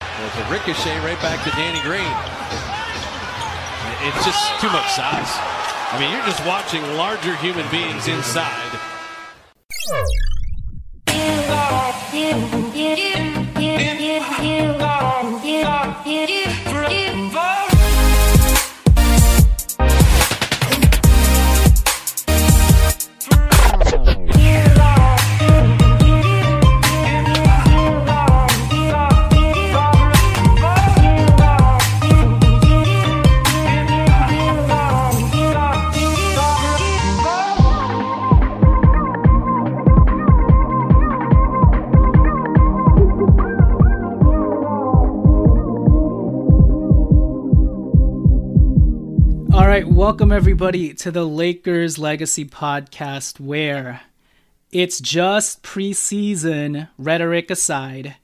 It's a ricochet right back to Danny Green. It's just too much size. I mean, you're just watching larger human beings inside. Welcome everybody to the Lakers Legacy Podcast, where it's just preseason rhetoric aside.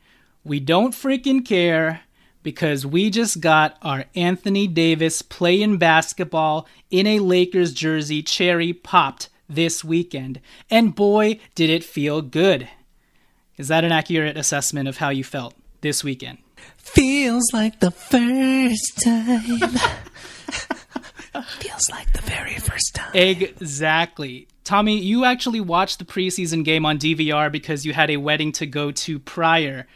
We don't freaking care because we just got our Anthony Davis playing basketball in a Lakers jersey cherry popped this weekend. And boy, did it feel good. Is that an accurate assessment of how you felt this weekend? Feels like the first time. Feels like the very first time. Exactly. Tommy, you actually watched the preseason game on DVR because you had a wedding to go to prior.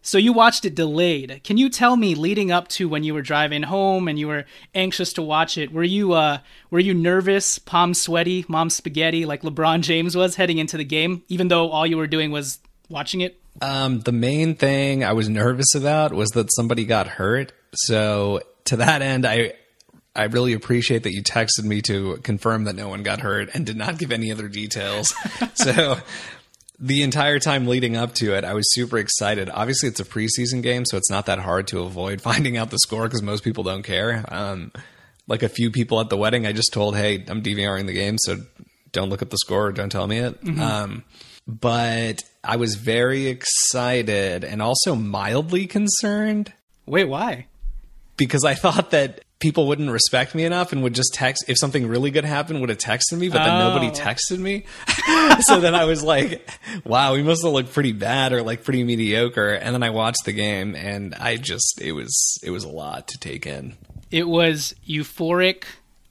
So you watched it delayed. Can you tell me leading up to when you were driving home and you were anxious to watch it, were you uh were you nervous, palm sweaty, mom spaghetti like LeBron James was heading into the game even though all you were doing was watching it? Um, the main thing I was nervous about was that somebody got hurt. So to that end, I I really appreciate that you texted me to confirm that no one got hurt and did not give any other details. so the entire time leading up to it, I was super excited. Obviously, it's a preseason game, so it's not that hard to avoid finding out the score because most people don't care. Um, like a few people at the wedding, I just told, "Hey, I'm DVRing the game, so don't look at the score or don't tell me it." Um, but I was very excited and also mildly concerned Wait, why? because I thought that people wouldn't respect me enough and would just text if something really good happened would have texted me but then nobody Oh. texted me so then i was like wow we must have looked pretty bad or like pretty mediocre and then i watched the game and i just it was it was a lot to take in It was euphoric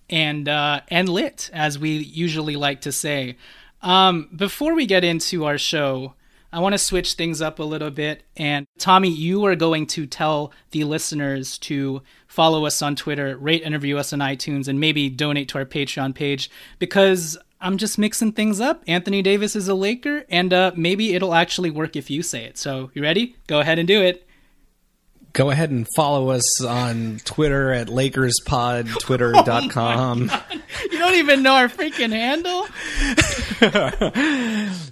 and uh, and lit, as we usually like to say. Um, before we get into our show, I want to switch things up a little bit. And Tommy, you are going to tell the listeners to follow us on Twitter, rate and review us on iTunes, and maybe donate to our Patreon page because I'm just mixing things up. Anthony Davis is a Laker, and uh, maybe it'll actually work if you say it. So, you ready? Go ahead and do it. Go ahead and follow us on twitter at lakerspod oh twitter.com You don't even know our freaking handle?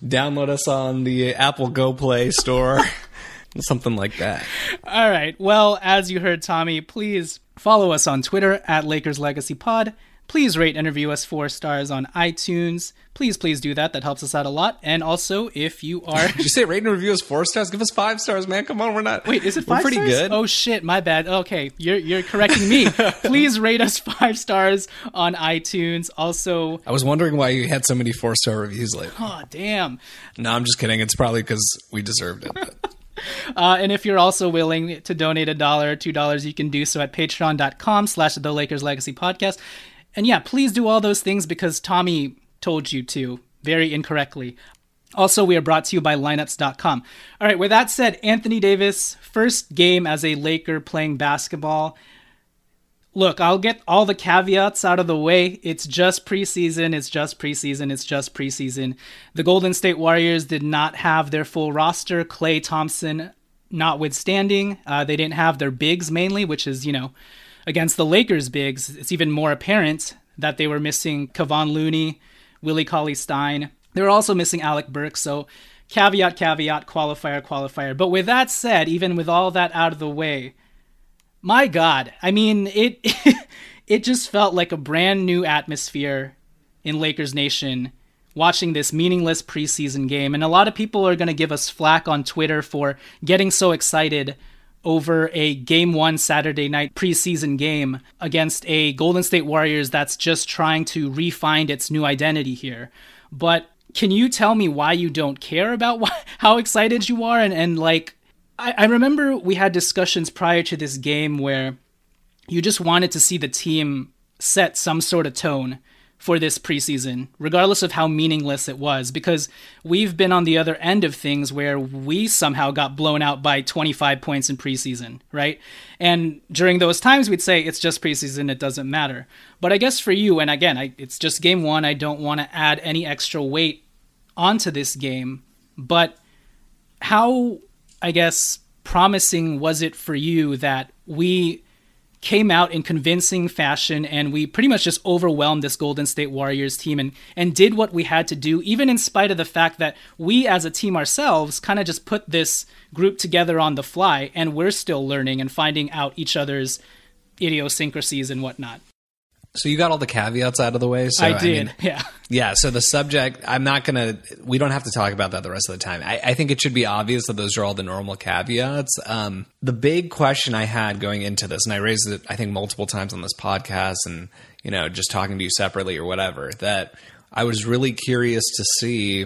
download us on the apple go play store something like that All right. Well, as you heard, Tommy, please follow us on Twitter at Lakers Legacy Pod. Please rate and review us four stars on iTunes. Please, please do that. That helps us out a lot. And also, if you are. Did you say rate and review us four stars? Give us five stars, man. Come on, we're not. Wait, is it five? we're pretty stars? good. Oh shit, my bad. Okay, you're you're correcting me. Please rate us five stars on iTunes. Also, I was wondering why you had so many four star reviews lately. oh damn. No, I'm just kidding. It's probably because we deserved it. Uh, and if you're also willing to donate a dollar or two dollars, you can do so at patreon.com slash the Lakers Legacy Podcast. And yeah, please do all those things because Tommy told you to very incorrectly. Also, we are brought to you by lineups.com. All right, with that said, Anthony Davis, first game as a Laker playing basketball. Look, I'll get all the caveats out of the way. It's just preseason. It's just preseason. It's just preseason. The Golden State Warriors did not have their full roster. Klay Thompson, notwithstanding, uh, they didn't have their bigs mainly, which is, you know, against the Lakers' bigs. It's even more apparent that they were missing Kevon Looney, Willie Cauley Stein. They were also missing Alec Burks. So, caveat, caveat, qualifier, qualifier. But with that said, even with all that out of the way, my god i mean it it just felt like a brand new atmosphere in lakers nation watching this meaningless preseason game and a lot of people are going to give us flack on twitter for getting so excited over a game 1 Saturday night preseason game against a Golden State Warriors that's just trying to refine its new identity here. But can you tell me why you don't care about how excited you are? And, and like I, I remember we had discussions prior to this game where you just wanted to see the team set some sort of tone for this preseason, regardless of how meaningless it was, because we've been on the other end of things where we somehow got blown out by 25 points in preseason, right? And during those times, we'd say it's just preseason, it doesn't matter. But I guess for you, and again, I, it's just game one, I don't want to add any extra weight onto this game, but how I guess, promising was it for you that we came out in convincing fashion and we pretty much just overwhelmed this Golden State Warriors team and, and did what we had to do, even in spite of the fact that we as a team ourselves kind of just put this group together on the fly and we're still learning and finding out each other's idiosyncrasies and whatnot. So you got all the caveats out of the way. So I did, mean, yeah. Yeah, so the subject, I'm not going to, we don't have to talk about that the rest of the time. I, I think it should be obvious that those are all the normal caveats. Um, the big question I had going into this, and I raised it, I think, multiple times on this podcast and, you know, just talking to you separately or whatever, that I was really curious to see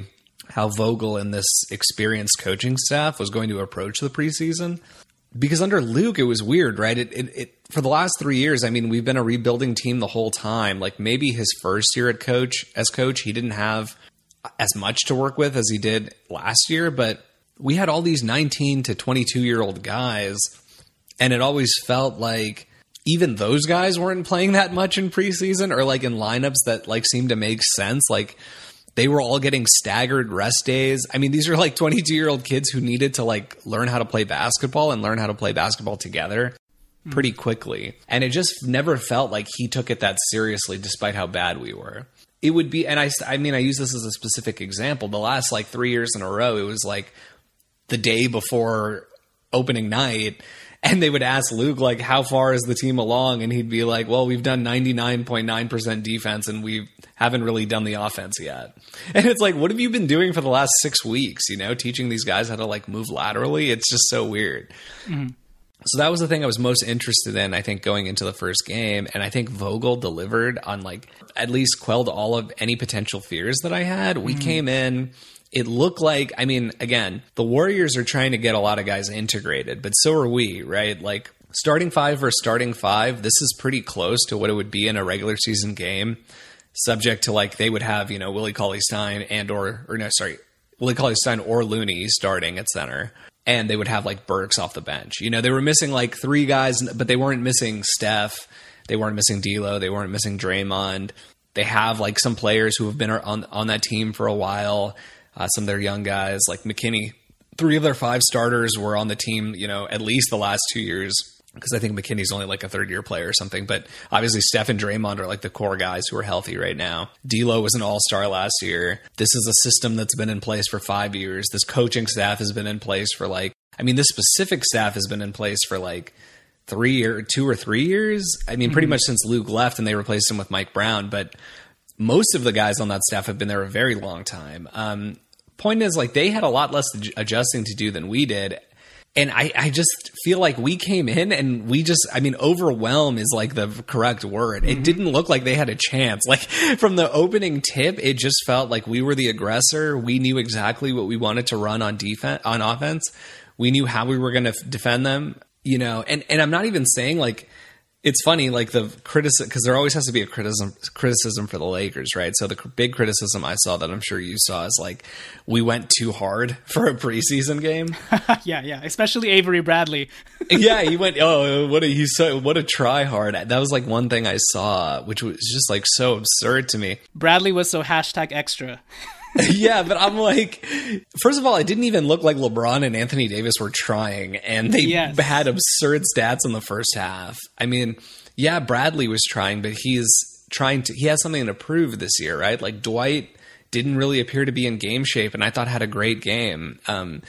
how Vogel and this experienced coaching staff was going to approach the preseason because under Luke it was weird, right? It, it, it for the last three years. I mean, we've been a rebuilding team the whole time. Like maybe his first year at coach as coach, he didn't have as much to work with as he did last year, but we had all these 19 to 22 year old guys, and it always felt like even those guys weren't playing that much in preseason or like in lineups that like seemed to make sense. Like they were all getting staggered rest days. I mean, these are like 22 year old kids who needed to like learn how to play basketball and learn how to play basketball together Mm-hmm. pretty quickly. And it just never felt like he took it that seriously, despite how bad we were. It would be, and I, I mean, I use this as a specific example. The last like three years in a row, it was like the day before opening night. And they would ask Luke, like, how far is the team along? And he'd be like, well, we've done 99.9% defense and we haven't really done the offense yet. And it's like, what have you been doing for the last six weeks? You know, teaching these guys how to like move laterally? It's just so weird. Mm-hmm. So that was the thing I was most interested in, I think, going into the first game. And I think Vogel delivered on like at least quelled all of any potential fears that I had. We mm. came in, it looked like, I mean, again, the Warriors are trying to get a lot of guys integrated, but so are we, right? Like starting five versus starting five, this is pretty close to what it would be in a regular season game, subject to like they would have, you know, Willie Cauley Stein and or or no, sorry, Willie Cauley Stein or Looney starting at center. And they would have like Burks off the bench. You know, they were missing like three guys, but they weren't missing Steph. They weren't missing D'Lo. They weren't missing Draymond. They have like some players who have been on on that team for a while. Uh, some of their young guys like McKinnie. Three of their five starters were on the team, you know, at least the last two years because I think McKinnie's only like a third year player or something. But obviously, Steph and Draymond are like the core guys who are healthy right now. D'Lo was an all star last year. This is a system that's been in place for five years. This coaching staff has been in place for like, I mean, this specific staff has been in place for like three or two or three years. I mean, pretty much since Luke left and they replaced him with Mike Brown, but most of the guys on that staff have been there a very long time. Um, point is, like, they had a lot less adjusting to do than we did. And I, I just feel like we came in and we just, I mean, overwhelm is like the correct word. It mm-hmm. didn't look like they had a chance. Like from the opening tip, it just felt like we were the aggressor. We knew exactly what we wanted to run on defense, on offense. We knew how we were going to defend them you know and and i'm not even saying like it's funny like the criticism because there always has to be a criticism criticism for the lakers right so the big criticism i saw that i'm sure you saw is like we went too hard for a preseason game yeah, yeah, especially Avery Bradley. yeah he went oh what a he's so what a try hard that was like one thing i saw which was just like so absurd to me Bradley was so hashtag extra. yeah, but I'm like, first of all, it didn't even look like LeBron and Anthony Davis were trying, and they Yes. had absurd stats in the first half. I mean, yeah, Bradley was trying, but he's trying to, he has something to prove this year, right? Like Dwight didn't really appear to be in game shape, and I thought had a great game. Um,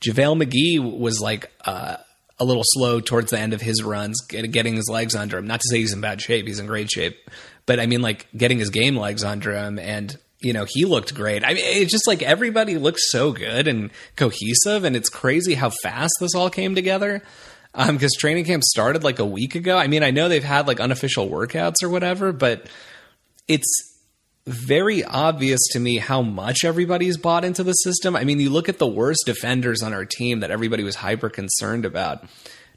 JaVale McGee was like, uh, a little slow towards the end of his runs, get, getting his legs under him. Not to say he's in bad shape; he's in great shape. But I mean, like getting his game legs under him, and you know he looked great. I mean, it's just like everybody looks so good and cohesive, and it's crazy how fast this all came together. Um, because training camp started like a week ago. I mean, I know they've had like unofficial workouts or whatever, but it's very obvious to me how much everybody's bought into the system. I mean, you look at the worst defenders on our team that everybody was hyper concerned about.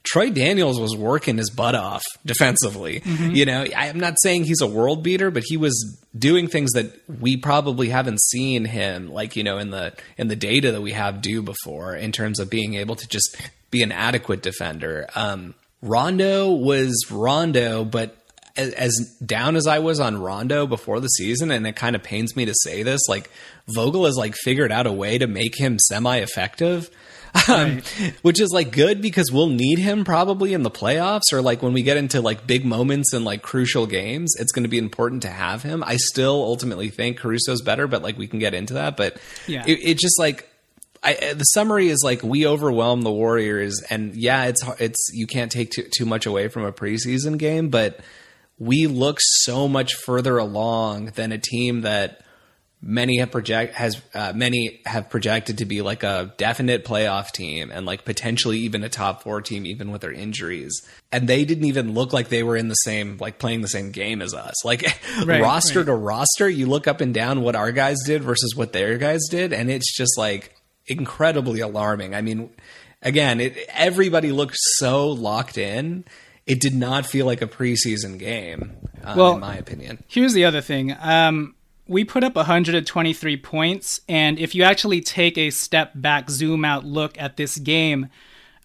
Troy Daniels was working his butt off defensively. You know, I'm not saying he's a world beater, but he was doing things that we probably haven't seen him like, you know, in the in the data that we have do before in terms of being able to just be an adequate defender. Um Rondo was Rondo, but as, as down as I was on Rondo before the season, and it kind of pains me to say this, like Vogel has like figured out a way to make him semi-effective, um, which is like good because we'll need him probably in the playoffs or like when we get into like big moments and like crucial games. It's going to be important to have him. I still ultimately think Caruso's better, but like we can get into that. But Yeah. it, it just like I, the summary is like we overwhelm the Warriors, and yeah, it's it's you can't take too, too much away from a preseason game, but we look so much further along than a team that many have project has uh, many have projected to be like a definite playoff team and like potentially even a top four team even with their injuries. And they didn't even look like they were in the same like playing the same game as us. Like Right, roster right. to roster you look up and down what our guys did versus what their guys did and it's just like incredibly alarming. I mean again it everybody looked so locked in. It did not feel like a preseason game uh, Well- in my opinion. Here's the other thing. Um, we put up 123 points, and if you actually take a step back, zoom out look at this game,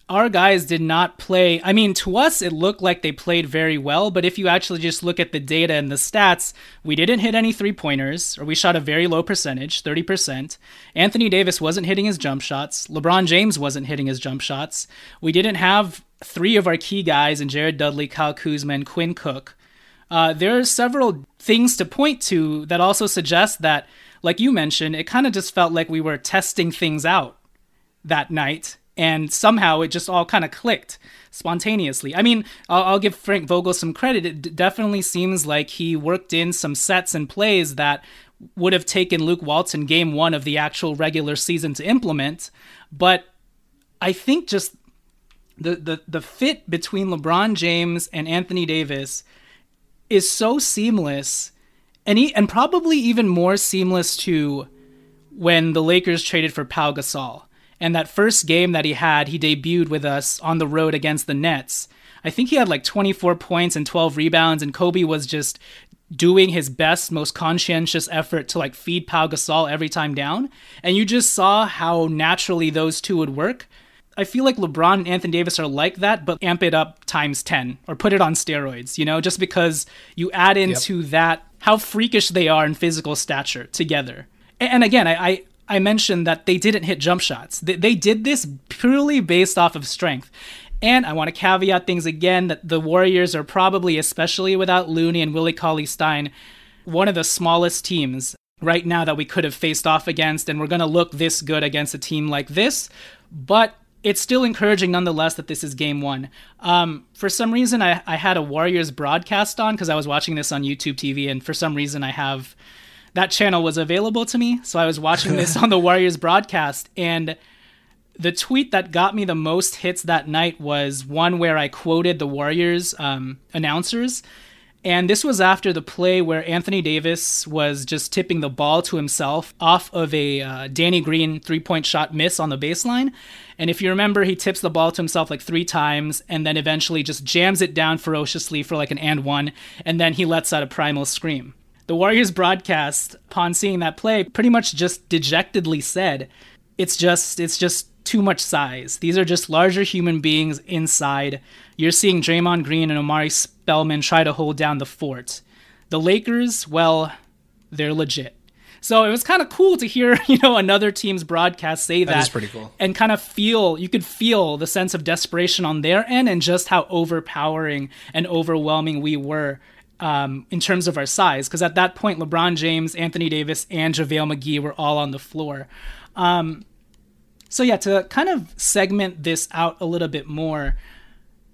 our guys did not play. I mean, to us, it looked like they played very well, but if you actually just look at the data and the stats, we didn't hit any three pointers, or we shot a very low percentage, 30%. Anthony Davis wasn't hitting his jump shots. LeBron James wasn't hitting his jump shots. We didn't have three of our key guys and Jared Dudley, Kyle Kuzma, and Quinn Cook. Uh, there are several things to point to that also suggest that, like you mentioned, it kind of just felt like we were testing things out that night, and somehow it just all kind of clicked spontaneously. I mean, I'll, I'll give Frank Vogel some credit. It d- definitely seems like he worked in some sets and plays that would have taken Luke Walton game one of the actual regular season to implement, but I think just the, the the fit between LeBron James and Anthony Davis is so seamless and he, and probably even more seamless to when the Lakers traded for Pau Gasol. And that first game that he had, he debuted with us on the road against the Nets. I think he had like 24 points and 12 rebounds, and Kobe was just doing his best, most conscientious effort to like feed Pau Gasol every time down. And you just saw how naturally those two would work. I feel like LeBron and Anthony Davis are like that, but amp it up times 10 or put it on steroids, you know, just because you add into that how freakish they are in physical stature together. And again, I, I, I mentioned that they didn't hit jump shots. They, they did this purely based off of strength. And I want to caveat things again that the Warriors are probably, especially without Looney and Willie Cauley Stein, one of the smallest teams right now that we could have faced off against. And we're going to look this good against a team like this. But it's still encouraging nonetheless that this is game one. Um, for some reason, I, I had a Warriors broadcast on because I was watching this on YouTube TV, and for some reason, I have that channel was available to me. So I was watching this on the Warriors broadcast, and the tweet that got me the most hits that night was one where I quoted the Warriors um, announcers. And this was after the play where Anthony Davis was just tipping the ball to himself off of a uh, Danny Green three point shot miss on the baseline. And if you remember, he tips the ball to himself like three times and then eventually just jams it down ferociously for like an and one. And then he lets out a primal scream. The Warriors broadcast, upon seeing that play, pretty much just dejectedly said, it's just, it's just too much size. These are just larger human beings inside. You're seeing Draymond Green and Omari Spellman try to hold down the fort. The Lakers, well, they're legit. So it was kind of cool to hear, you know, another team's broadcast say that. That is pretty cool. And kind of feel, you could feel the sense of desperation on their end and just how overpowering and overwhelming we were um, in terms of our size. Because at that point, LeBron James, Anthony Davis, and JaVale McGee were all on the floor. Um, so yeah, to kind of segment this out a little bit more,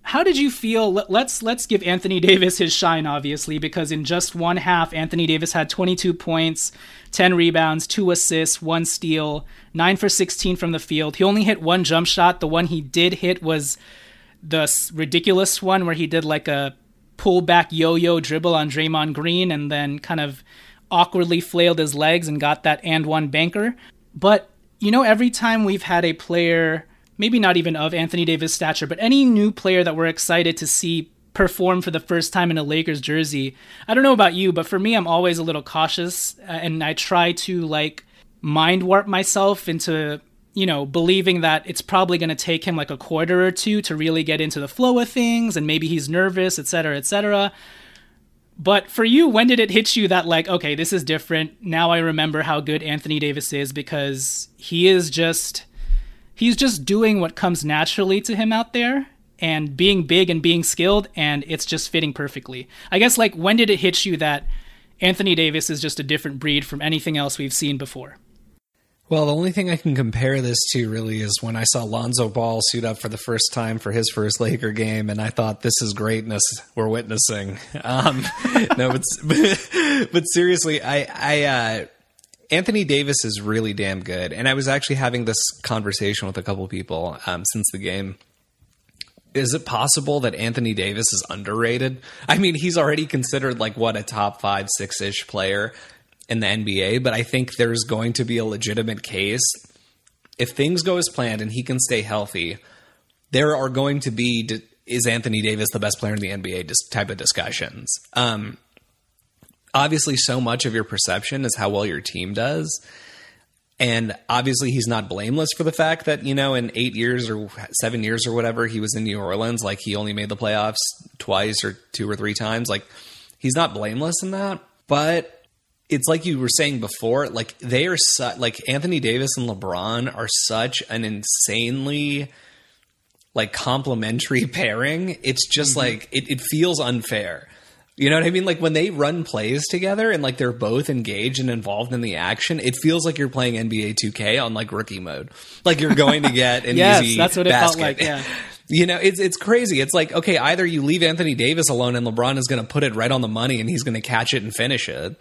how did you feel? Let's let's give Anthony Davis his shine, obviously, because in just one half, Anthony Davis had 22 points, 10 rebounds, two assists, one steal, nine for 16 from the field. He only hit one jump shot. The one he did hit was the ridiculous one where he did like a pull back yo-yo dribble on Draymond Green and then kind of awkwardly flailed his legs and got that and one banker. But you know, every time we've had a player, maybe not even of Anthony Davis' stature, but any new player that we're excited to see perform for the first time in a Lakers jersey, I don't know about you, but for me, I'm always a little cautious uh, and I try to like mind warp myself into you know, believing that it's probably going to take him like a quarter or two to really get into the flow of things and maybe he's nervous, et cetera, et cetera. But for you, when did it hit you that like, okay, this is different. Now I remember how good Anthony Davis is because he is just he's just doing what comes naturally to him out there and being big and being skilled and it's just fitting perfectly. I guess like when did it hit you that Anthony Davis is just a different breed from anything else we've seen before? Well, the only thing I can compare this to really is when I saw Lonzo Ball suit up for the first time for his first Laker game, and I thought, "This is greatness we're witnessing." Um, no, but, but seriously, I, I uh, Anthony Davis is really damn good, and I was actually having this conversation with a couple people um, since the game. Is it possible that Anthony Davis is underrated? I mean, he's already considered like what a top five, six ish player in the NBA, but I think there's going to be a legitimate case. If things go as planned and he can stay healthy, there are going to be is Anthony Davis the best player in the NBA type of discussions. Um, obviously, so much of your perception is how well your team does. And obviously, he's not blameless for the fact that, you know, in eight years or seven years or whatever, he was in New Orleans. Like, he only made the playoffs twice or two or three times. Like, he's not blameless in that. But it's like you were saying before, like they are su- like Anthony Davis and LeBron are such an insanely like complementary pairing. It's just mm-hmm. like it, it feels unfair. You know what I mean? Like when they run plays together and like they're both engaged and involved in the action, it feels like you're playing NBA 2K on like rookie mode. Like you're going to get an yes, easy that's what it basket. felt like. Yeah. You know, it's it's crazy. It's like okay, either you leave Anthony Davis alone and LeBron is going to put it right on the money and he's going to catch it and finish it,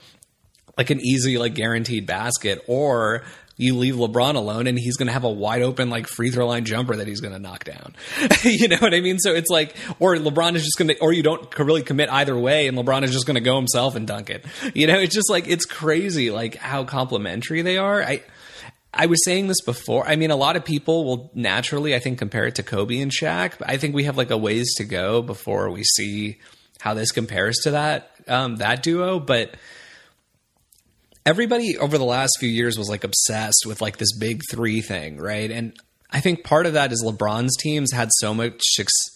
like an easy like guaranteed basket or you leave LeBron alone and he's going to have a wide open like free throw line jumper that he's going to knock down. you know what I mean? So it's like, or LeBron is just going to, or you don't really commit either way and LeBron is just going to go himself and dunk it. You know, it's just like, it's crazy like how complementary they are. I, I was saying this before. I mean, a lot of people will naturally, I think, compare it to Kobe and Shaq. I think we have like a ways to go before we see how this compares to that um, that duo. But everybody over the last few years was like obsessed with like this big three thing, right? And I think part of that is LeBron's teams had so much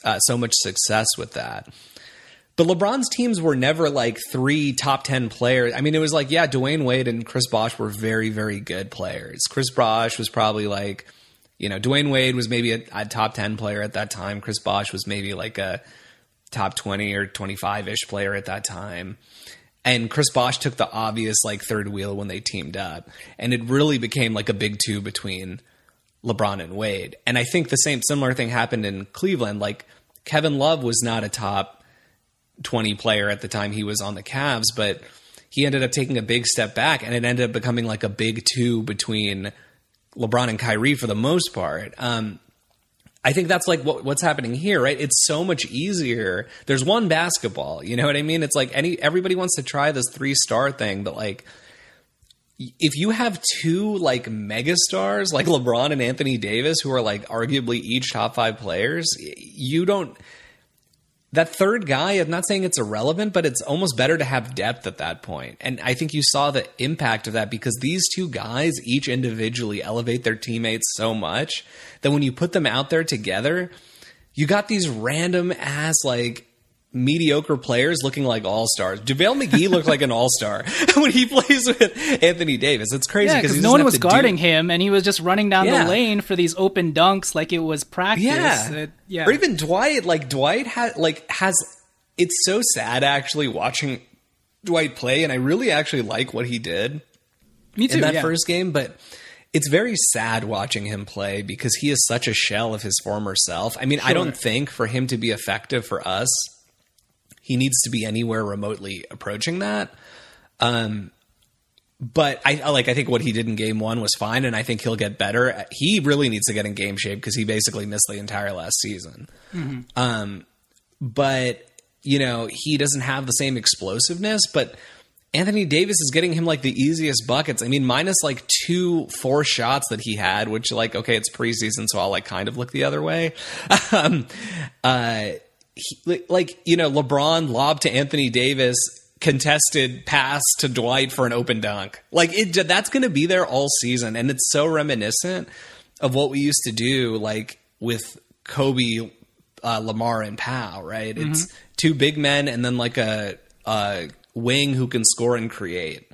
uh, so much success with that. But LeBron's teams were never like three top 10 players. I mean, it was like, yeah, Dwyane Wade and Chris Bosh were very, very good players. Chris Bosh was probably like, you know, Dwyane Wade was maybe a, a top 10 player at that time. Chris Bosh was maybe like a top 20 or 25 ish player at that time and Chris Bosh took the obvious like third wheel when they teamed up, and it really became like a big two between LeBron and Wade. And I think the same similar thing happened in Cleveland. Like Kevin Love was not a top 20 player at the time he was on the Cavs, but he ended up taking a big step back and it ended up becoming like a big two between LeBron and Kyrie for the most part. Um, I think that's like what, what's happening here, right? It's so much easier. There's one basketball, you know what I mean? It's like any everybody wants to try this three star thing, but like if you have two like megastars like LeBron and Anthony Davis who are like arguably each top 5 players, you don't that third guy, I'm not saying it's irrelevant, but it's almost better to have depth at that point. And I think you saw the impact of that because these two guys each individually elevate their teammates so much that when you put them out there together, you got these random ass like mediocre players looking like all stars. JaVale McGee looked like an all star when he plays with Anthony Davis. It's crazy because yeah, no one was guarding do... him, and he was just running down yeah. the lane for these open dunks like it was practice. Yeah, it, yeah. Or even Dwight, like Dwight had like has. It's so sad actually watching Dwight play, and I really actually like what he did. Me too. In that yeah. first game, but it's very sad watching him play because he is such a shell of his former self. I mean, sure. I don't think for him to be effective for us he needs to be anywhere remotely approaching that. Um, but I like I think what he did in game one was fine, and I think he'll get better. He really needs to get in game shape because he basically missed the entire last season. Mm-hmm. Um, but you know he doesn't have the same explosiveness, but. Anthony Davis is getting him like the easiest buckets. I mean, minus like two four shots that he had, which like okay, it's preseason, so I'll like kind of look the other way. um, uh, he, like you know LeBron lobbed to Anthony Davis contested pass to Dwight for an open dunk. Like it that's going to be there all season and it's so reminiscent of what we used to do like with Kobe uh, Lamar and Pau, right? Mm-hmm. It's two big men and then like a, a wing who can score and create.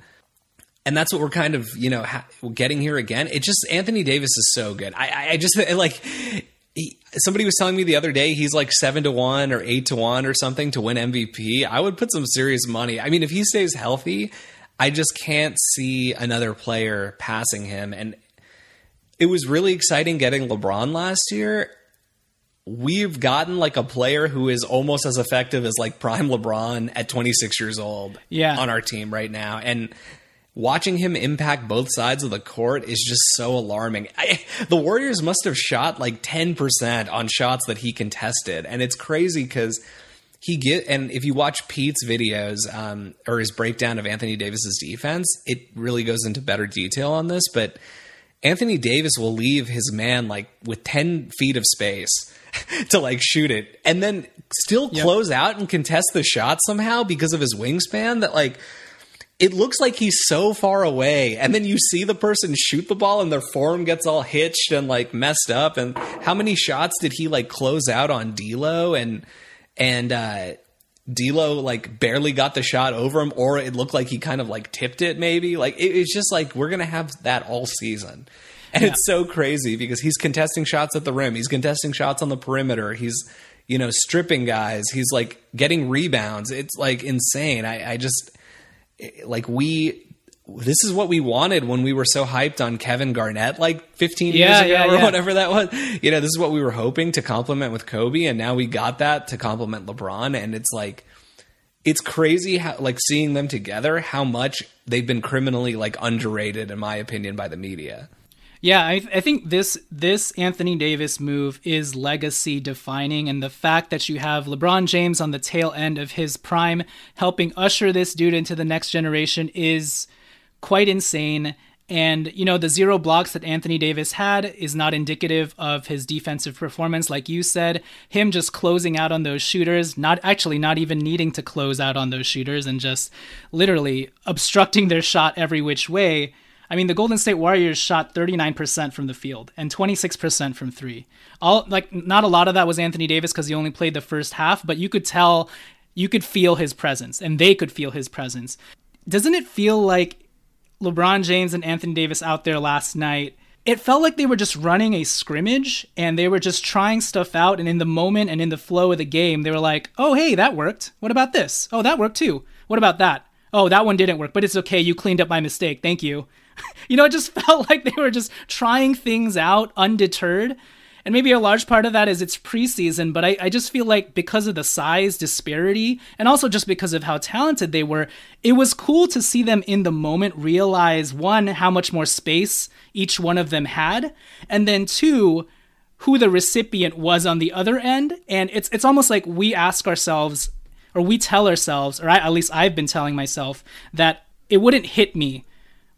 And that's what we're kind of, you know, ha- getting here again. It just Anthony Davis is so good. I, I just like he, somebody was telling me the other day he's like seven to one or eight to one or something to win MVP. I would put some serious money. I mean, if he stays healthy, I just can't see another player passing him. And it was really exciting getting LeBron last year. We've gotten like a player who is almost as effective as like prime LeBron at 26 years old yeah. on our team right now. And watching him impact both sides of the court is just so alarming. I, the Warriors must have shot like 10% on shots that he contested. And it's crazy because he get and if you watch Pete's videos um, or his breakdown of Anthony Davis's defense, it really goes into better detail on this. But Anthony Davis will leave his man like with 10 feet of space to like shoot it and then still close yep. out and contest the shot somehow because of his wingspan that like it looks like he's so far away and then you see the person shoot the ball and their form gets all hitched and like messed up and how many shots did he like close out on D'Lo and and uh D'Lo like barely got the shot over him or it looked like he kind of like tipped it maybe? Like it, it's just like we're gonna have that all season. And yeah. it's so crazy because he's contesting shots at the rim. He's contesting shots on the perimeter. He's you know stripping guys. He's like getting rebounds. It's like insane. I, I just like we this is what we wanted when we were so hyped on Kevin Garnett like 15 yeah, years ago yeah, or yeah. whatever that was. You know, this is what we were hoping to complement with Kobe and now we got that to complement LeBron and it's like it's crazy how like seeing them together how much they've been criminally like underrated in my opinion by the media. Yeah, I, I, think this this Anthony Davis move is legacy defining, and the fact that you have LeBron James on the tail end of his prime, helping usher this dude into the next generation, is quite insane. And you know the zero blocks that Anthony Davis had is not indicative of his defensive performance, like you said. Him just closing out on those shooters, not actually not even needing to close out on those shooters, and just literally obstructing their shot every which way I mean, the Golden State Warriors shot 39% from the field and 26% from three. All like not a lot of that was Anthony Davis because he only played the first half, but you could tell, you could feel his presence, and they could feel his presence. Doesn't it feel like LeBron James and Anthony Davis out there last night? It felt like they were just running a scrimmage and they were just trying stuff out. And in the moment and in the flow of the game, they were like, oh, hey, that worked. What about this? Oh, that worked too. What about that? Oh, that one didn't work, but it's okay. You cleaned up my mistake. Thank you you know, it just felt like they were just trying things out undeterred. And maybe a large part of that is it's preseason, but I, I, just feel like because of the size disparity and also just because of how talented they were, it was cool to see them in the moment realize one, how much more space each one of them had, and then two, who the recipient was on the other end. And it's it's almost like we ask ourselves, or we tell ourselves, or I, at least I've been telling myself, that it wouldn't hit me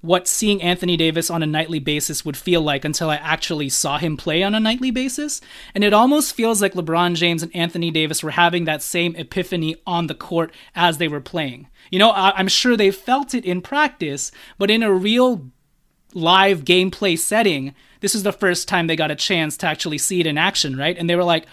what seeing Anthony Davis on a nightly basis would feel like until I actually saw him play on a nightly basis. And it almost feels like LeBron James and Anthony Davis were having that same epiphany on the court as they were playing. You know, I- am sure they felt it in practice, but in a real live gameplay setting, this is the first time they got a chance to actually see it in action, right? And they were like,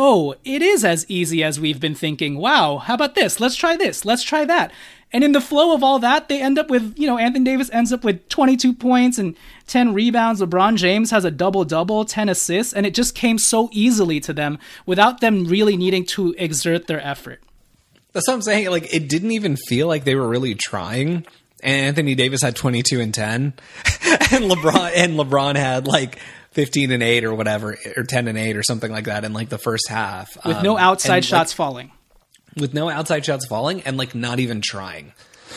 oh, it is as easy as we've been thinking. Wow, how about this? Let's try this. Let's try that. And in the flow of all that, they end up with, you know, Anthony Davis ends up with 22 points and 10 rebounds. LeBron James has a double double, 10 assists, and it just came so easily to them without them really needing to exert their effort. That's what I'm saying. Like, it didn't even feel like they were really trying. And Anthony Davis had 22 and 10, and LeBron and LeBron had like 15 and 8 or whatever, or 10 and 8 or something like that in like the first half, with um, no outside shots like, falling with no outside shots falling and like not even trying.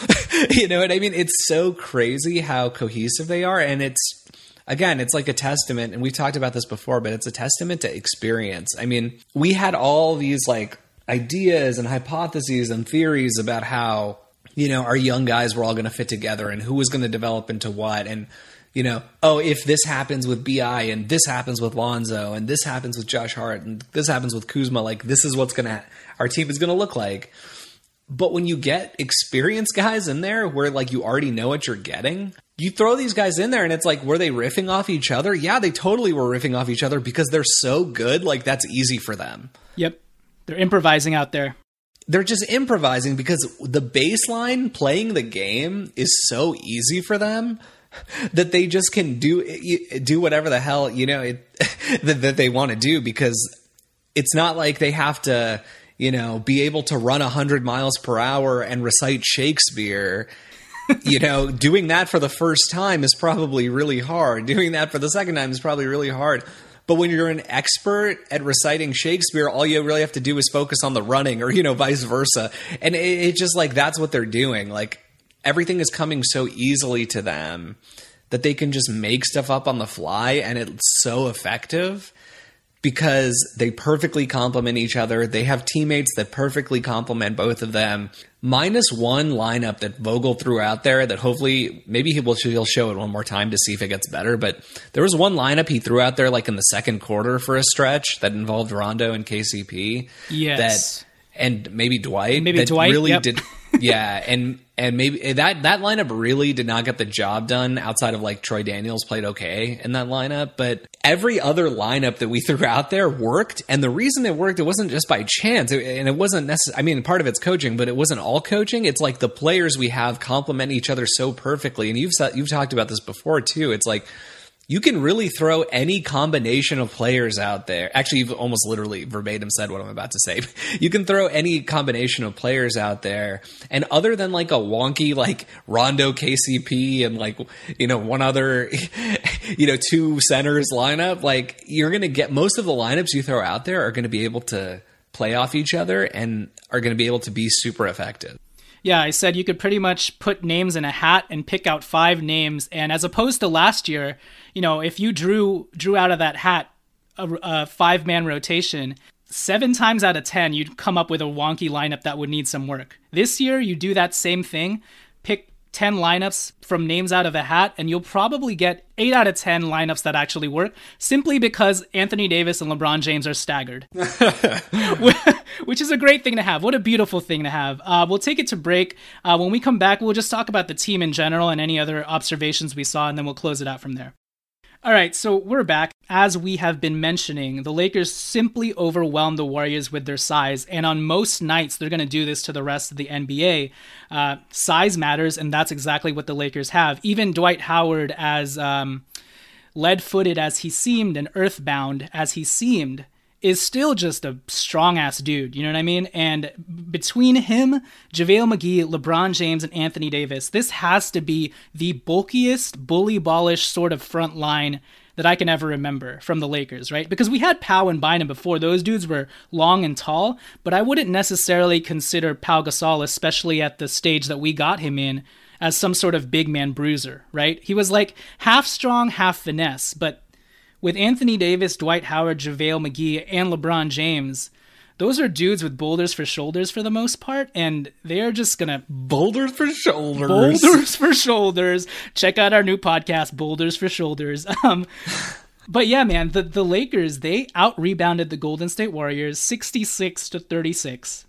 you know what I mean? It's so crazy how cohesive they are. And it's, again, it's like a testament. And we've talked about this before, but it's a testament to experience. I mean, we had all these like ideas and hypotheses and theories about how, you know, our young guys were all going to fit together and who was going to develop into what. And, you know, oh, if this happens with BI and this happens with Lonzo and this happens with Josh Hart and this happens with Kuzma, like this is what's to our team is to look like. But when you get experienced guys in there where like you already know what you're getting, you throw these guys in there and it's like, were they riffing off each other? Yeah, they totally were riffing off each other because they're so good. Like that's easy for them. Yep. They're improvising out there. They're just improvising because the baseline playing the game is so easy for them that they just can do do whatever the hell you know it, that, that they want to do because it's not like they have to you know, be able to run 100 miles per hour and recite Shakespeare. you know, doing that for the first time is probably really hard. Doing that for the second time is probably really hard. But when you're an expert at reciting Shakespeare, all you really have to do is focus on the running or, you know, vice versa. And it's it just like that's what they're doing. Like everything is coming so easily to them that they can just make stuff up on the fly and it's so effective because they perfectly complement each other. They have teammates that perfectly complement both of them. Minus one lineup that Vogel threw out there that hopefully maybe he will he'll show it one more time to see if it gets better. But there was one lineup he threw out there like in the second quarter for a stretch that involved Rondo and KCP. Yes. That and maybe Dwight. Maybe Dwight really yep. did. yeah, and and maybe eh, that that lineup really did not get the job done. Outside of like Troy Daniels played okay in that lineup, but every other lineup that we threw out there worked. And the reason it worked, it wasn't just by chance, it, and it wasn't necessary. I mean, part of it's coaching, but it wasn't all coaching. It's like the players we have complement each other so perfectly. And you've you've talked about this before too. It's like you can really throw any combination of players out there. Actually, you've almost literally verbatim said what I'm about to say. you can throw any combination of players out there. And other than like a wonky, like Rondo KCP and like, you know, one other, you know, two centers lineup, like you're going to get most of the lineups you throw out there are going to be able to play off each other and are going to be able to be super effective. Yeah, I said you could pretty much put names in a hat and pick out five names. And as opposed to last year, you know, if you drew drew out of that hat a, a five man rotation, seven times out of ten you'd come up with a wonky lineup that would need some work. This year, you do that same thing, 10 lineups from names out of a hat, and you'll probably get 8 out of 10 lineups that actually work simply because Anthony Davis and LeBron James are staggered. Which is a great thing to have. What a beautiful thing to have. Uh, we'll take it to break. Uh, when we come back, we'll just talk about the team in general and any other observations we saw, and then we'll close it out from there. All right, so we're back. As we have been mentioning, the Lakers simply overwhelm the Warriors with their size, and on most nights, they're going to do this to the rest of the NBA. Uh, size matters, and that's exactly what the Lakers have. Even Dwight Howard, as um, lead footed as he seemed and earthbound as he seemed, is still just a strong ass dude. You know what I mean? And between him, JaVale McGee, LeBron James, and Anthony Davis, this has to be the bulkiest, bully ballish sort of front line that I can ever remember from the Lakers, right? Because we had Pau and Bynum before. Those dudes were long and tall, but I wouldn't necessarily consider Pau Gasol, especially at the stage that we got him in, as some sort of big man bruiser, right? He was like half strong, half finesse, but with Anthony Davis, Dwight Howard, JaVale McGee, and LeBron James, those are dudes with boulders for shoulders for the most part, and they are just gonna boulders for shoulders. Boulders for shoulders. Check out our new podcast, Boulders for Shoulders. Um, but yeah, man, the the Lakers they out rebounded the Golden State Warriors sixty six to thirty six.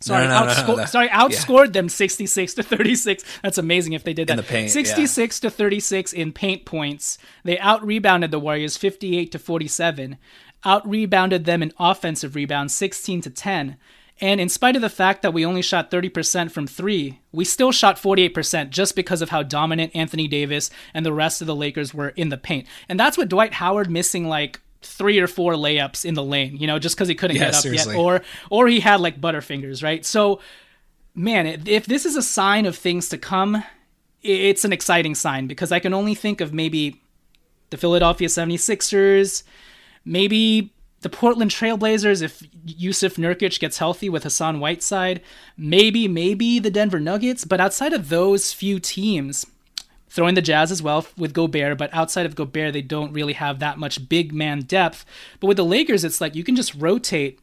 Sorry, No, no, outsco- no, sorry, outscored them 66 to 36. That's amazing if they did that. In the paint, 66 to 36 in paint points. They out rebounded the Warriors 58 to 47. Out rebounded them in offensive rebounds 16 to 10. And in spite of the fact that we only shot 30% from three, we still shot 48% just because of how dominant Anthony Davis and the rest of the Lakers were in the paint. And that's what Dwight Howard missing like three or four layups in the lane, you know, just because he couldn't Yeah, get up seriously. yet, or or he had like butterfingers, right? So, man, if this is a sign of things to come, it's an exciting sign because I can only think of maybe the Philadelphia 76ers, maybe the Portland Trailblazers if Jusuf Nurkic gets healthy with Hassan Whiteside, maybe maybe the Denver Nuggets, but outside of those few teams, throwing the Jazz as well with Gobert, but outside of Gobert, they don't really have that much big man depth. But with the Lakers, it's like you can just rotate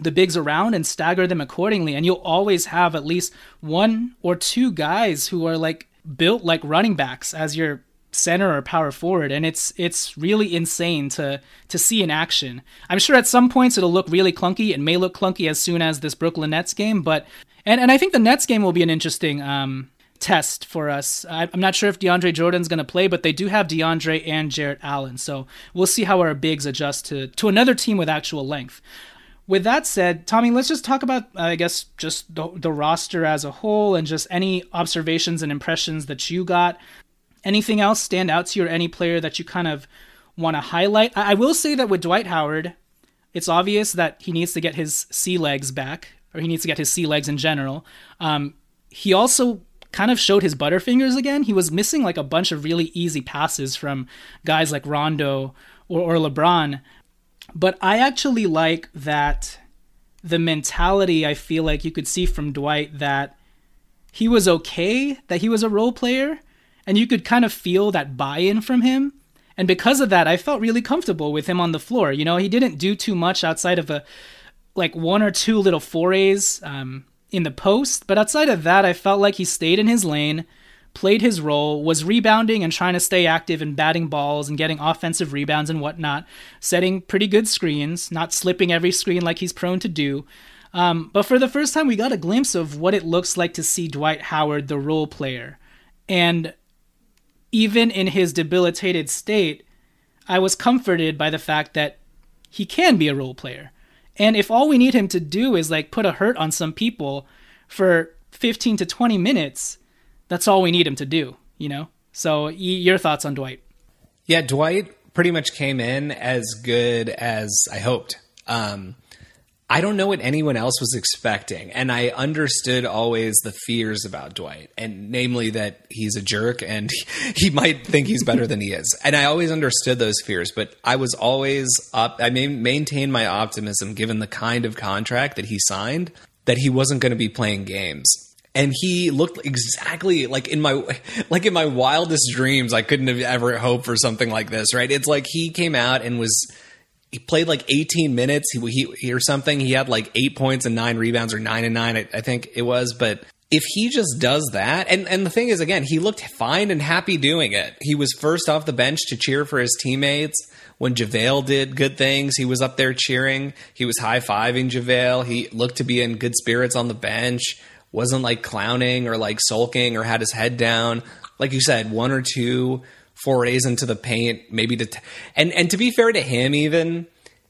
the bigs around and stagger them accordingly, and you'll always have at least one or two guys who are like built like running backs as your center or power forward and it's it's really insane to to see in action. I'm sure at some points it'll look really clunky and may look clunky as soon as this Brooklyn Nets game, but and and I think the Nets game will be an interesting um test for us. I, I'm not sure if DeAndre Jordan's going to play, but they do have DeAndre and Jarrett Allen, so we'll see how our bigs adjust to to another team with actual length. With that said, Tommy, let's just talk about, I guess, just the, the roster as a whole and just any observations and impressions that you got. Anything else stand out to you or any player that you kind of want to highlight? I, I will say that with Dwight Howard, it's obvious that he needs to get his sea legs back, or he needs to get his sea legs in general. Um, he also kind of showed his butterfingers again. He was missing like a bunch of really easy passes from guys like Rondo or, or LeBron. But I actually like that the mentality I feel like you could see from Dwight that he was okay, that he was a role player, and you could kind of feel that buy in from him. And because of that, I felt really comfortable with him on the floor. You know, he didn't do too much outside of a like one or two little forays um, in the post, but outside of that, I felt like he stayed in his lane, played his role, was rebounding and trying to stay active and batting balls and getting offensive rebounds and whatnot, setting pretty good screens, not slipping every screen like he's prone to do. Um, but for the first time, we got a glimpse of what it looks like to see Dwight Howard, the role player. And even in his debilitated state, I was comforted by the fact that he can be a role player. And if all we need him to do is like put a hurt on some people for 15 to 20 minutes, that's all we need him to do, you know? So, your thoughts on Dwight? Yeah, Dwight pretty much came in as good as I hoped. Um, I don't know what anyone else was expecting, and I understood always the fears about Dwight, and namely that he's a jerk and he might think he's better than he is. And I always understood those fears, but I was always up. I main, maintained my optimism given the kind of contract that he signed that he wasn't going to be playing games and he looked exactly like in my like in my wildest dreams i couldn't have ever hoped for something like this right it's like he came out and was he played like 18 minutes he, he, he or something he had like eight points and nine rebounds or nine and nine I, I think it was but if he just does that and and the thing is again he looked fine and happy doing it he was first off the bench to cheer for his teammates when JaVale did good things, he was up there cheering. He was high fiving JaVale. He looked to be in good spirits on the bench wasn't like clowning or like sulking or had his head down. Like you said, one or two forays into the paint, maybe to, t- and, and to be fair to him, even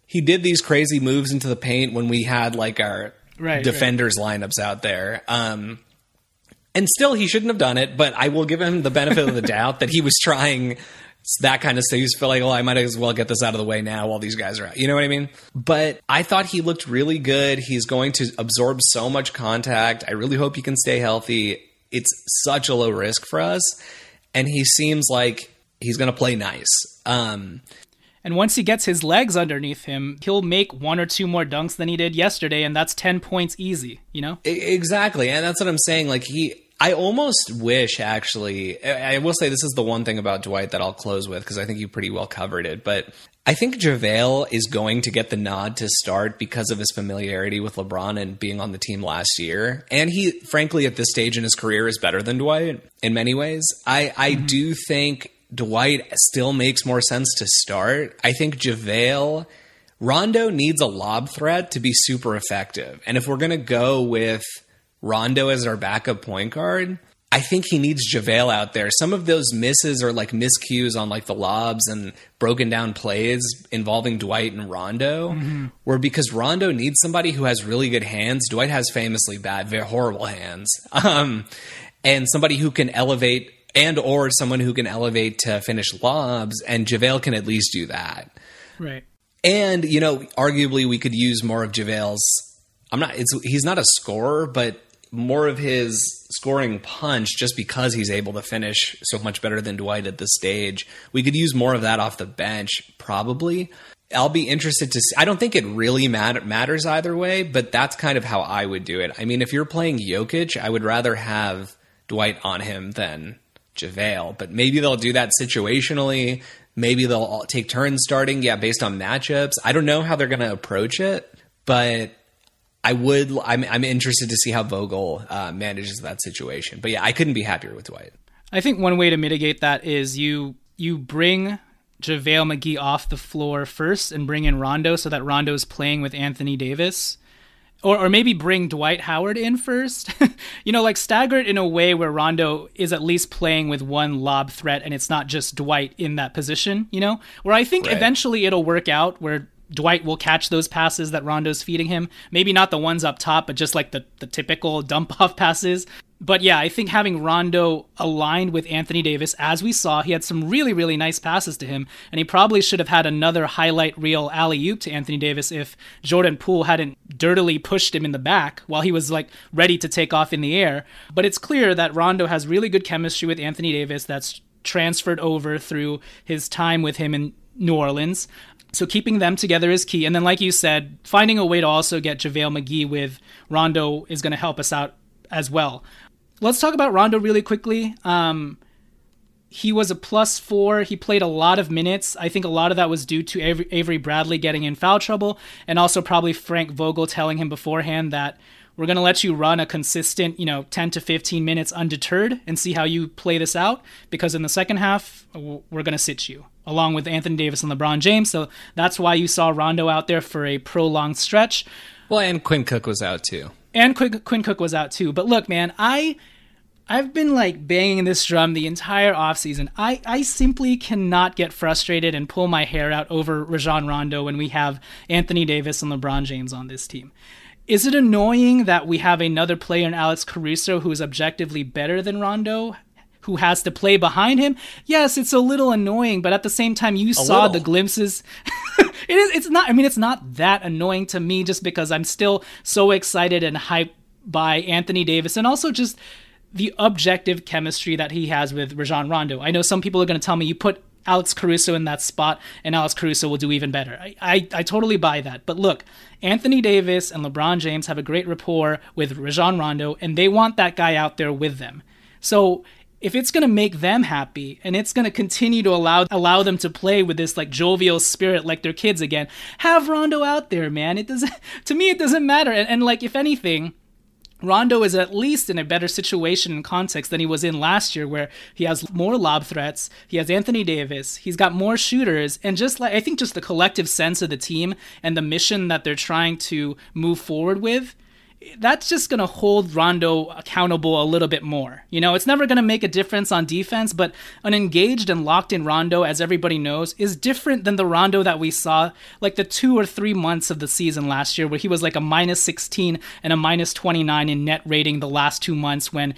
he did these crazy moves into the paint when we had like our Right, defenders lineups out there. Um, and still he shouldn't have done it, but I will give him the benefit of the doubt that he was trying that kind of stuff. He's feel like, well, I might as well get this out of the way now while these guys are out. You know what I mean? But I thought he looked really good. He's going to absorb so much contact. I really hope he can stay healthy. It's such a low risk for us. And he seems like he's going to play nice. Um, and once he gets his legs underneath him, he'll make one or two more dunks than he did yesterday, and that's 10 points easy, you know? Exactly. And that's what I'm saying. Like, he, I almost wish, actually, I will say this is the one thing about Dwight that I'll close with because I think you pretty well covered it. But I think JaVale is going to get the nod to start because of his familiarity with LeBron and being on the team last year. And he, frankly, at this stage in his career, is better than Dwight in many ways. I, I mm-hmm. do think Dwight still makes more sense to start. I think JaVale, Rondo needs a lob threat to be super effective. And if we're going to go with Rondo as our backup point guard, I think he needs JaVale out there. Some of those misses are like miscues on like the lobs and broken down plays involving Dwight and Rondo, mm-hmm. where because Rondo needs somebody who has really good hands. Dwight has famously bad, very horrible hands. Um, and somebody who can elevate and or someone who can elevate to finish lobs, and JaVale can at least do that. Right. And, you know, arguably we could use more of JaVale's I'm not it's he's not a scorer, but more of his scoring punch just because he's able to finish so much better than Dwight at this stage. We could use more of that off the bench, probably. I'll be interested to see. I don't think it really matter, matters either way, but that's kind of how I would do it. I mean, if you're playing Jokic, I would rather have Dwight on him than JaVale, but maybe they'll do that situationally. Maybe they'll take turns starting, yeah, based on matchups. I don't know how they're going to approach it, but I would. I'm, I'm interested to see how Vogel uh, manages that situation. But yeah, I couldn't be happier with Dwight. I think one way to mitigate that is you you bring JaVale McGee off the floor first and bring in Rondo so that Rondo is playing with Anthony Davis or, or maybe bring Dwight Howard in first. you know, like stagger it in a way where Rondo is at least playing with one lob threat and it's not just Dwight in that position, you know? Where I think right. eventually it'll work out where Dwight will catch those passes that Rondo's feeding him. Maybe not the ones up top, but just like the, the typical dump off passes but yeah, I think having Rondo aligned with Anthony Davis, as we saw, he had some really, really nice passes to him, and he probably should have had another highlight reel alley oop to Anthony Davis if Jordan Poole hadn't dirtily pushed him in the back while he was like ready to take off in the air. But it's clear that Rondo has really good chemistry with Anthony Davis that's transferred over through his time with him in New Orleans. So keeping them together is key. And then, like you said, finding a way to also get JaVale McGee with Rondo is going to help us out as well let's talk about Rondo really quickly. Um, he was a plus four. He played a lot of minutes. I think a lot of that was due to Avery, Avery Bradley getting in foul trouble, and also probably Frank Vogel telling him beforehand that we're going to let you run a consistent, you know, 10 to 15 minutes undeterred and see how you play this out. Because in the second half, we're going to sit you along with Anthony Davis and LeBron James. So that's why you saw Rondo out there for a prolonged stretch. Well, and Quinn Cook was out too and Quinn, Quinn Cook was out too. But look, man, I I've been like banging this drum the entire offseason. I, I simply cannot get frustrated and pull my hair out over Rajon Rondo when we have Anthony Davis and LeBron James on this team. Is it annoying that we have another player in Alex Caruso who is objectively better than Rondo, who has to play behind him? Yes, it's a little annoying, but at the same time, you a saw little. the glimpses. it is. It's not. I mean, it's not that annoying to me, just because I'm still so excited and hyped by Anthony Davis, and also just the objective chemistry that he has with Rajon Rondo. I know some people are going to tell me you put Alex Caruso in that spot, and Alex Caruso will do even better. I, I, I, totally buy that. But look, Anthony Davis and LeBron James have a great rapport with Rajon Rondo, and they want that guy out there with them. So if it's going to make them happy and it's going to continue to allow allow them to play with this like jovial spirit like they're kids again, have Rondo out there, man. It doesn't to me it doesn't matter. And, and like if anything, Rondo is at least in a better situation and context than he was in last year, where he has more lob threats. He has Anthony Davis. He's got more shooters, and just like I think, just the collective sense of the team and the mission that they're trying to move forward with that's just going to hold Rondo accountable a little bit more. You know, it's never going to make a difference on defense, but an engaged and locked in Rondo, as everybody knows, is different than the Rondo that we saw like the two or three months of the season last year, where he was like a minus 16 and a minus 29 in net rating the last two months when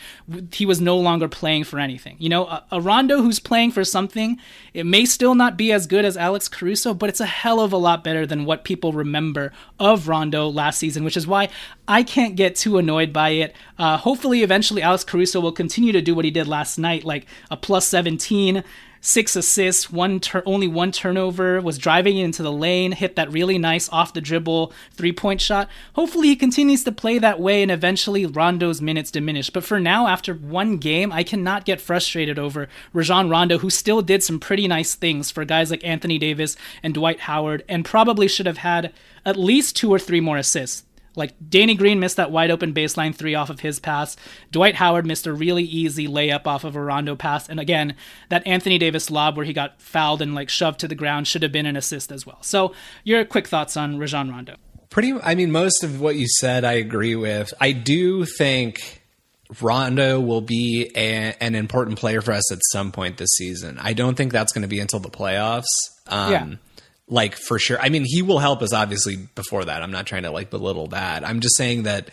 he was no longer playing for anything. You know, a, a Rondo who's playing for something, it may still not be as good as Alex Caruso, but it's a hell of a lot better than what people remember of Rondo last season, which is why I can't get too annoyed by it. Uh, hopefully, eventually, Alex Caruso will continue to do what he did last night, like a plus 17, six assists, one tur- only one turnover, was driving into the lane, hit that really nice off the dribble three point shot. Hopefully, he continues to play that way and eventually Rondo's minutes diminish. But for now, after one game, I cannot get frustrated over Rajon Rondo, who still did some pretty nice things for guys like Anthony Davis and Dwight Howard, and probably should have had at least two or three more assists. Like Danny Green missed that wide open baseline three off of his pass. Dwight Howard missed a really easy layup off of a Rondo pass. And again, that Anthony Davis lob where he got fouled and like shoved to the ground should have been an assist as well. So your quick thoughts on Rajon Rondo? Pretty I mean most of what you said I agree with. I do think Rondo will be a, an important player for us at some point this season. I don't think that's going to be until the playoffs. Um, yeah like for sure. I mean, he will help us obviously before that. I'm not trying to like belittle that. I'm just saying that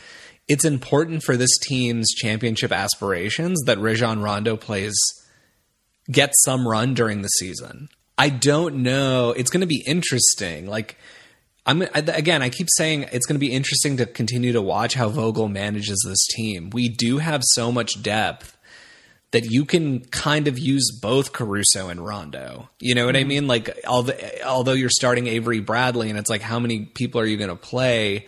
it's important for this team's championship aspirations that Rajon Rondo plays get some run during the season. I don't know. It's going to be interesting. Like I'm again, I keep saying it's going to be interesting to continue to watch how Vogel manages this team. We do have so much depth that you can kind of use both Caruso and Rondo. You know what mm-hmm. I mean? Like, although, although you're starting Avery Bradley, and it's like, how many people are you going to play?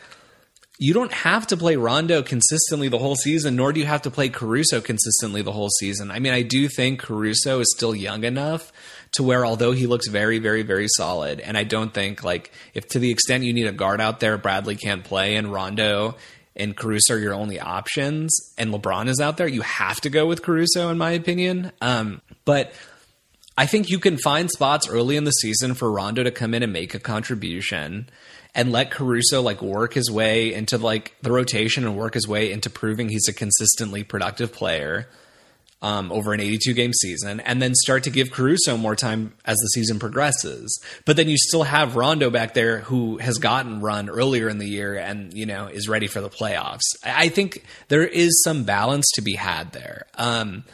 You don't have to play Rondo consistently the whole season, nor do you have to play Caruso consistently the whole season. I mean, I do think Caruso is still young enough to where, although he looks very, very, very solid, and I don't think like if to the extent you need a guard out there, Bradley can't play, and Rondo and Caruso are your only options, and LeBron is out there, you have to go with Caruso, in my opinion. Um, but I think you can find spots early in the season for Rondo to come in and make a contribution and let Caruso like work his way into like the rotation and work his way into proving he's a consistently productive player um, over an 82 game season, and then start to give Caruso more time as the season progresses. But then you still have Rondo back there who has gotten run earlier in the year and you know is ready for the playoffs. I think there is some balance to be had there. Um,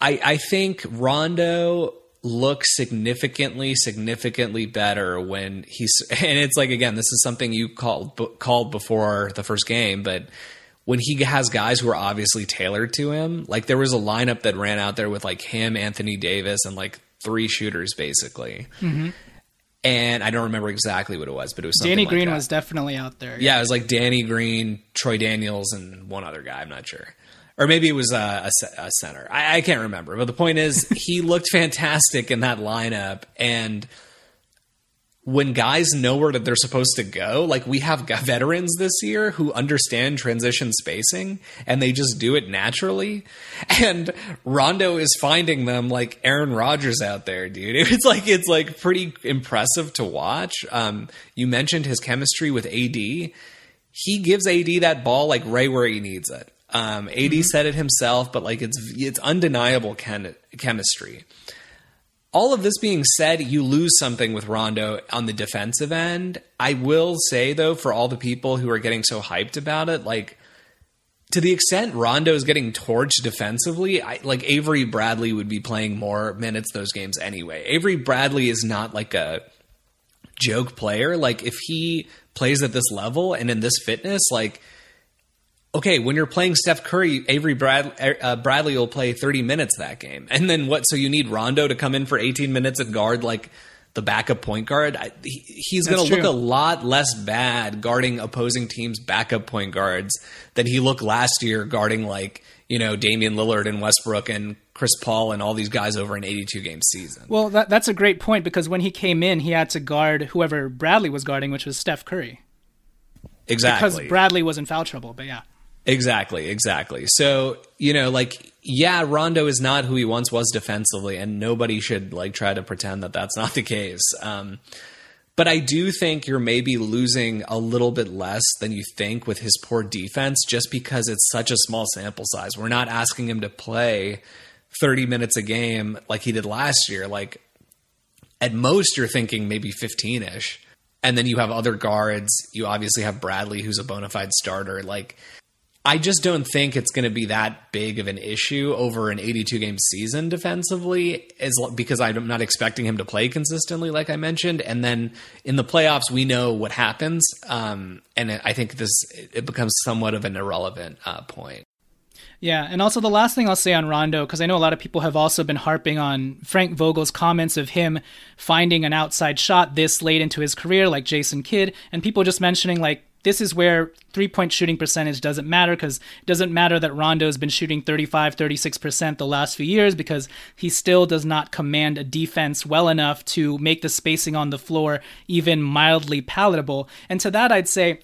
I, I think Rondo looks significantly significantly better when he's and it's like again this is something you called called before the first game but when he has guys who are obviously tailored to him. Like there was a lineup that ran out there with like him, Anthony Davis, and like three shooters basically. Mm-hmm. And I don't remember exactly what it was, but it was Danny like Green was definitely out there. Yeah, it was like Danny Green, Troy Daniels, and one other guy. I'm not sure. Or maybe it was a, a, a center. I, I can't remember. But the point is, he looked fantastic in that lineup. And when guys know where that they're supposed to go, like we have veterans this year who understand transition spacing and they just do it naturally. And Rondo is finding them like Aaron Rodgers out there, dude. It's like it's like pretty impressive to watch. Um, you mentioned his chemistry with AD. He gives AD that ball like right where he needs it. Um, AD mm-hmm. said it himself, but like it's it's undeniable chem- chemistry all of this being said, you lose something with Rondo on the defensive end. I will say though, for all the people who are getting so hyped about it, like to the extent Rondo is getting torched defensively, I, like Avery Bradley would be playing more minutes those games anyway. Avery Bradley is not like a joke player. Like if he plays at this level and in this fitness, like okay, when you're playing Steph Curry, Avery Brad, uh, Bradley will play 30 minutes that game. And then what? So you need Rondo to come in for 18 minutes at guard like the backup point guard. I, he, he's going to look a lot less bad guarding opposing teams' backup point guards than he looked last year guarding like, you know, Damian Lillard and Westbrook and Chris Paul and all these guys over an 82 game season. Well, that, that's a great point because when he came in, he had to guard whoever Bradley was guarding, which was Steph Curry. Exactly. Because Bradley was in foul trouble, but yeah. Exactly, exactly. So, you know, like, yeah, Rondo is not who he once was defensively, and nobody should, like, try to pretend that that's not the case. Um, But I do think you're maybe losing a little bit less than you think with his poor defense just because it's such a small sample size. We're not asking him to play 30 minutes a game like he did last year. Like at most, you're thinking maybe 15 ish. And then you have other guards. You obviously have Bradley, who's a bona fide starter. Like, I just don't think it's going to be that big of an issue over an 82 game season defensively, as because I'm not expecting him to play consistently, like I mentioned. And then in the playoffs, we know what happens, um, and I think this it becomes somewhat of an irrelevant uh, point. Yeah, and also the last thing I'll say on Rondo, because I know a lot of people have also been harping on Frank Vogel's comments of him finding an outside shot this late into his career, like Jason Kidd, and people just mentioning like this is where three point shooting percentage doesn't matter because it doesn't matter that Rondo's been shooting 35, 36% the last few years because he still does not command a defense well enough to make the spacing on the floor even mildly palatable. And to that, I'd say,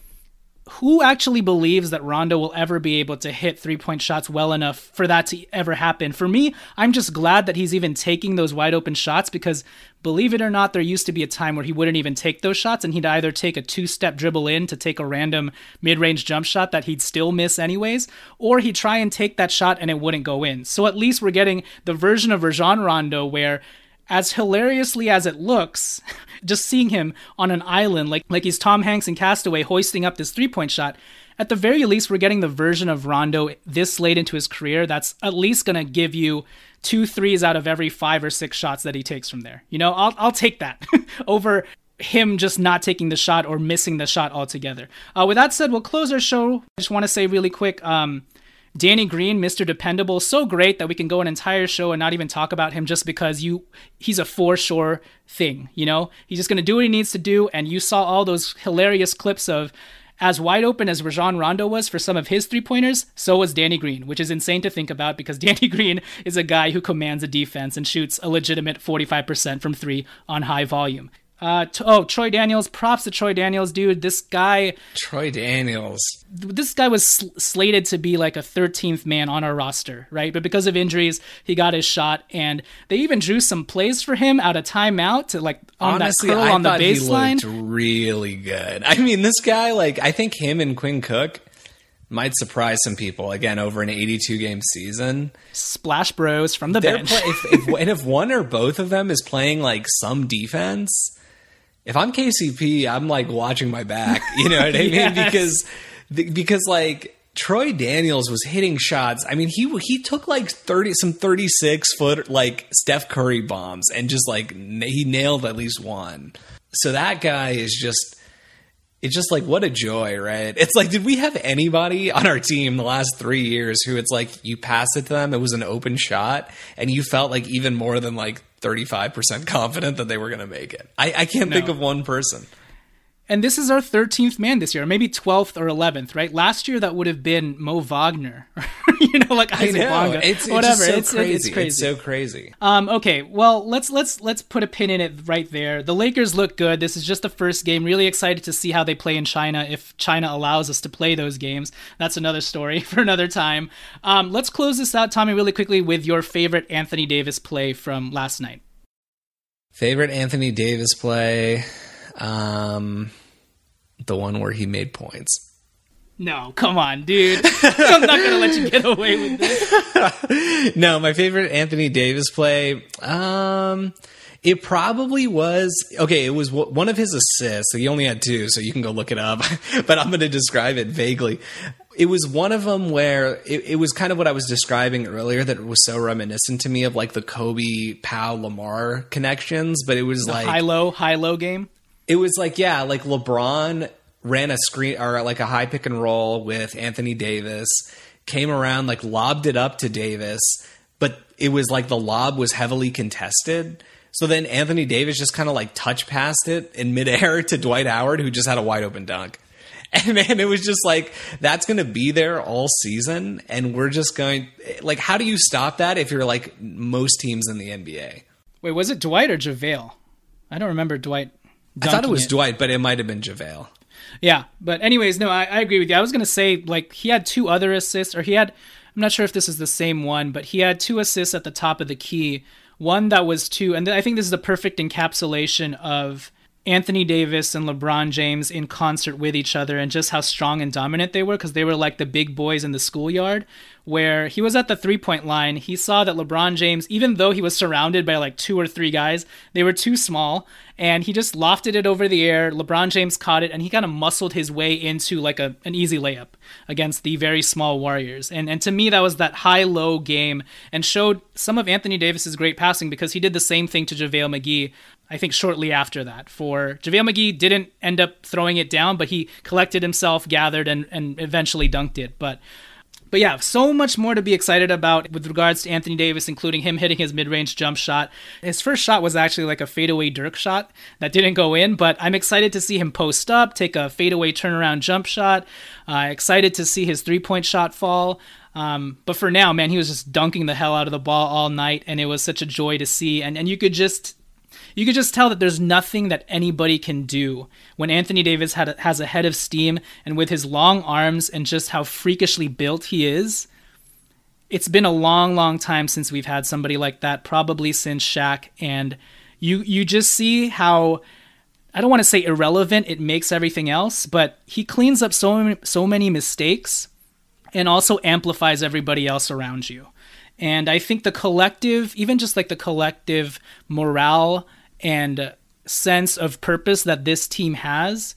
who actually believes that Rondo will ever be able to hit three point shots well enough for that to ever happen? For me, I'm just glad that he's even taking those wide open shots because believe it or not, there used to be a time where he wouldn't even take those shots and he'd either take a two step dribble in to take a random mid range jump shot that he'd still miss anyways, or he'd try and take that shot and it wouldn't go in. So at least we're getting the version of Rajon Rondo where as hilariously as it looks, just seeing him on an island like like he's Tom Hanks in Castaway hoisting up this three-point shot, at the very least we're getting the version of Rondo this late into his career that's at least to give you two threes out of every 5 or 6 shots that he takes from there. You know, I'll I'll take that over him just not taking the shot or missing the shot altogether. Uh, with that said, we'll close our show. I just want to say really quick um, Danny Green, Mr. Dependable, so great that we can go an entire show and not even talk about him just because you he's a for sure thing, you know? He's just going to do what he needs to do and you saw all those hilarious clips of as wide open as Rajon Rondo was for some of his three pointers, so was Danny Green, which is insane to think about because Danny Green is a guy who commands a defense and shoots a legitimate 45% from three on high volume. Uh, oh, Troy Daniels. Props to Troy Daniels, dude. This guy. Troy Daniels. This guy was sl- slated to be like a 13th man on our roster, right? But because of injuries, he got his shot, and they even drew some plays for him out of timeout to like on Honestly, that curl I on the baseline. He looked really good. I mean, this guy, like, I think him and Quinn Cook might surprise some people again over an 82 game season. Splash Bros from the They're bench. play- if, if, and if one or both of them is playing like some defense, if I'm KCP, I'm like watching my back. You know what I mean? Yes. Because because like Troy Daniels was hitting shots. I mean, he he took like thirty some thirty six foot like Steph Curry bombs and just like he nailed at least one. So that guy is just. It's just like what a joy, right? It's like, did we have anybody on our team the last three years who it's like you pass it to them, it was an open shot, and you felt like even more than like thirty five percent confident that they were going to make it? I, I can't think of one person. And this is our 13th man this year, maybe 12th or 11th, right? Last year that would have been Mo Wagner, you know, like Isaac know Bonga, it's, it's whatever. so it's, crazy. it's crazy. It's so crazy. Um, okay, well let's let's let's put a pin in it right there. The Lakers look good. This is just the first game. Really excited to see how they play in China. If China allows us to play those games, that's another story for another time. Um, let's close this out, Tommy, really quickly with your favorite Anthony Davis play from last night. Favorite Anthony Davis play, um, the one where he made points. No, come on, dude. I'm not gonna let you get away with this. no, my favorite Anthony Davis play. Um, it probably was okay. It was w- one of his assists. He only had two, so you can go look it up. but I'm going to describe it vaguely. It was one of them where it, it was kind of what I was describing earlier. That was so reminiscent to me of like the Kobe, Pau, Lamar connections. But it was like high low, high low game. It was like yeah, like LeBron ran a screen or like a high pick and roll with Anthony Davis, came around like lobbed it up to Davis, but it was like the lob was heavily contested. So then Anthony Davis just kind of like touch passed it in midair to Dwight Howard, who just had a wide open dunk. And man, it was just like that's going to be there all season, and we're just going like, how do you stop that if you're like most teams in the NBA? Wait, was it Dwight or JaVale? I don't remember Dwight. I thought it was Dwight, but it might have been JaVale. Yeah, but anyways, no, I, I agree with you. I was gonna say like he had two other assists, or he had. I'm not sure if this is the same one, but he had two assists at the top of the key. One that was two, and I think this is the perfect encapsulation of Anthony Davis and LeBron James in concert with each other and just how strong and dominant they were because they were like the big boys in the schoolyard. Where he was at the three point line, he saw that LeBron James, even though he was surrounded by like two or three guys, they were too small and he just lofted it over the air. LeBron James caught it and he kind of muscled his way into like a, an easy layup against the very small Warriors. And and to me that was that high low game and showed some of Anthony Davis's great passing because he did the same thing to JaVale McGee I think shortly after that. For JaVale McGee didn't end up throwing it down, but he collected himself, gathered, and, and eventually dunked it. But but yeah, so much more to be excited about with regards to Anthony Davis, including him hitting his mid-range jump shot. His first shot was actually like a fadeaway Dirk shot that didn't go in, but I'm excited to see him post up, take a fadeaway turnaround jump shot. Uh, excited to see his three-point shot fall. Um, but for now, man, he was just dunking the hell out of the ball all night, and it was such a joy to see. And and you could just you could just tell that there's nothing that anybody can do when Anthony Davis had, has a head of steam and with his long arms and just how freakishly built he is. It's been a long, long time since we've had somebody like that, probably since Shaq. And you you just see how I don't want to say irrelevant it makes everything else, but he cleans up so so many mistakes and also amplifies everybody else around you. And I think the collective, even just like the collective morale and sense of purpose that this team has,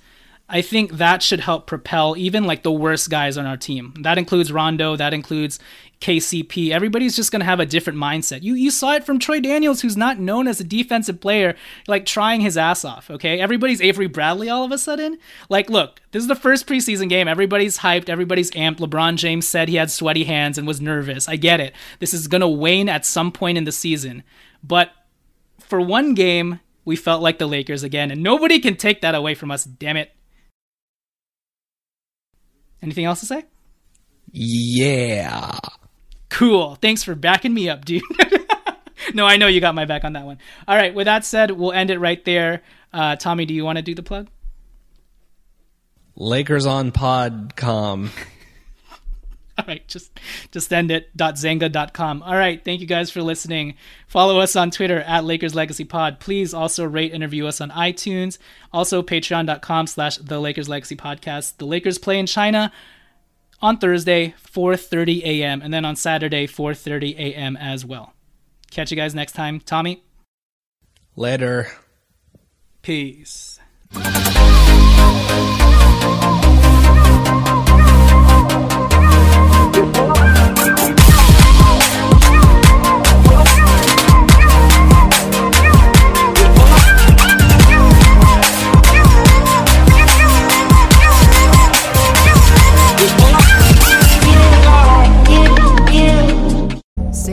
I think that should help propel even like the worst guys on our team. That includes Rondo, that includes KCP. Everybody's just going to have a different mindset. You you saw it from Troy Daniels who's not known as a defensive player like trying his ass off, okay? Everybody's Avery Bradley all of a sudden. Like look, this is the first preseason game. Everybody's hyped, everybody's amped. LeBron James said he had sweaty hands and was nervous. I get it. This is going to wane at some point in the season. But for one game, we felt like the Lakers again, and nobody can take that away from us, damn it. Anything else to say? Yeah. Cool. Thanks for backing me up, dude. no, I know you got my back on that one. All right. With that said, we'll end it right there. Uh, Tommy, do you want to do the plug? LakersOnPod.com. All right, just just end it. Zanga.com. All right, thank you guys for listening. Follow us on Twitter at Lakers Legacy Pod. Please also rate and review us on iTunes. Also, patreon.com slash the Lakers Legacy Podcast. The Lakers play in China on Thursday, 4:30 a.m. and then on Saturday, 4:30 a.m. as well. Catch you guys next time. Tommy. Later. Peace.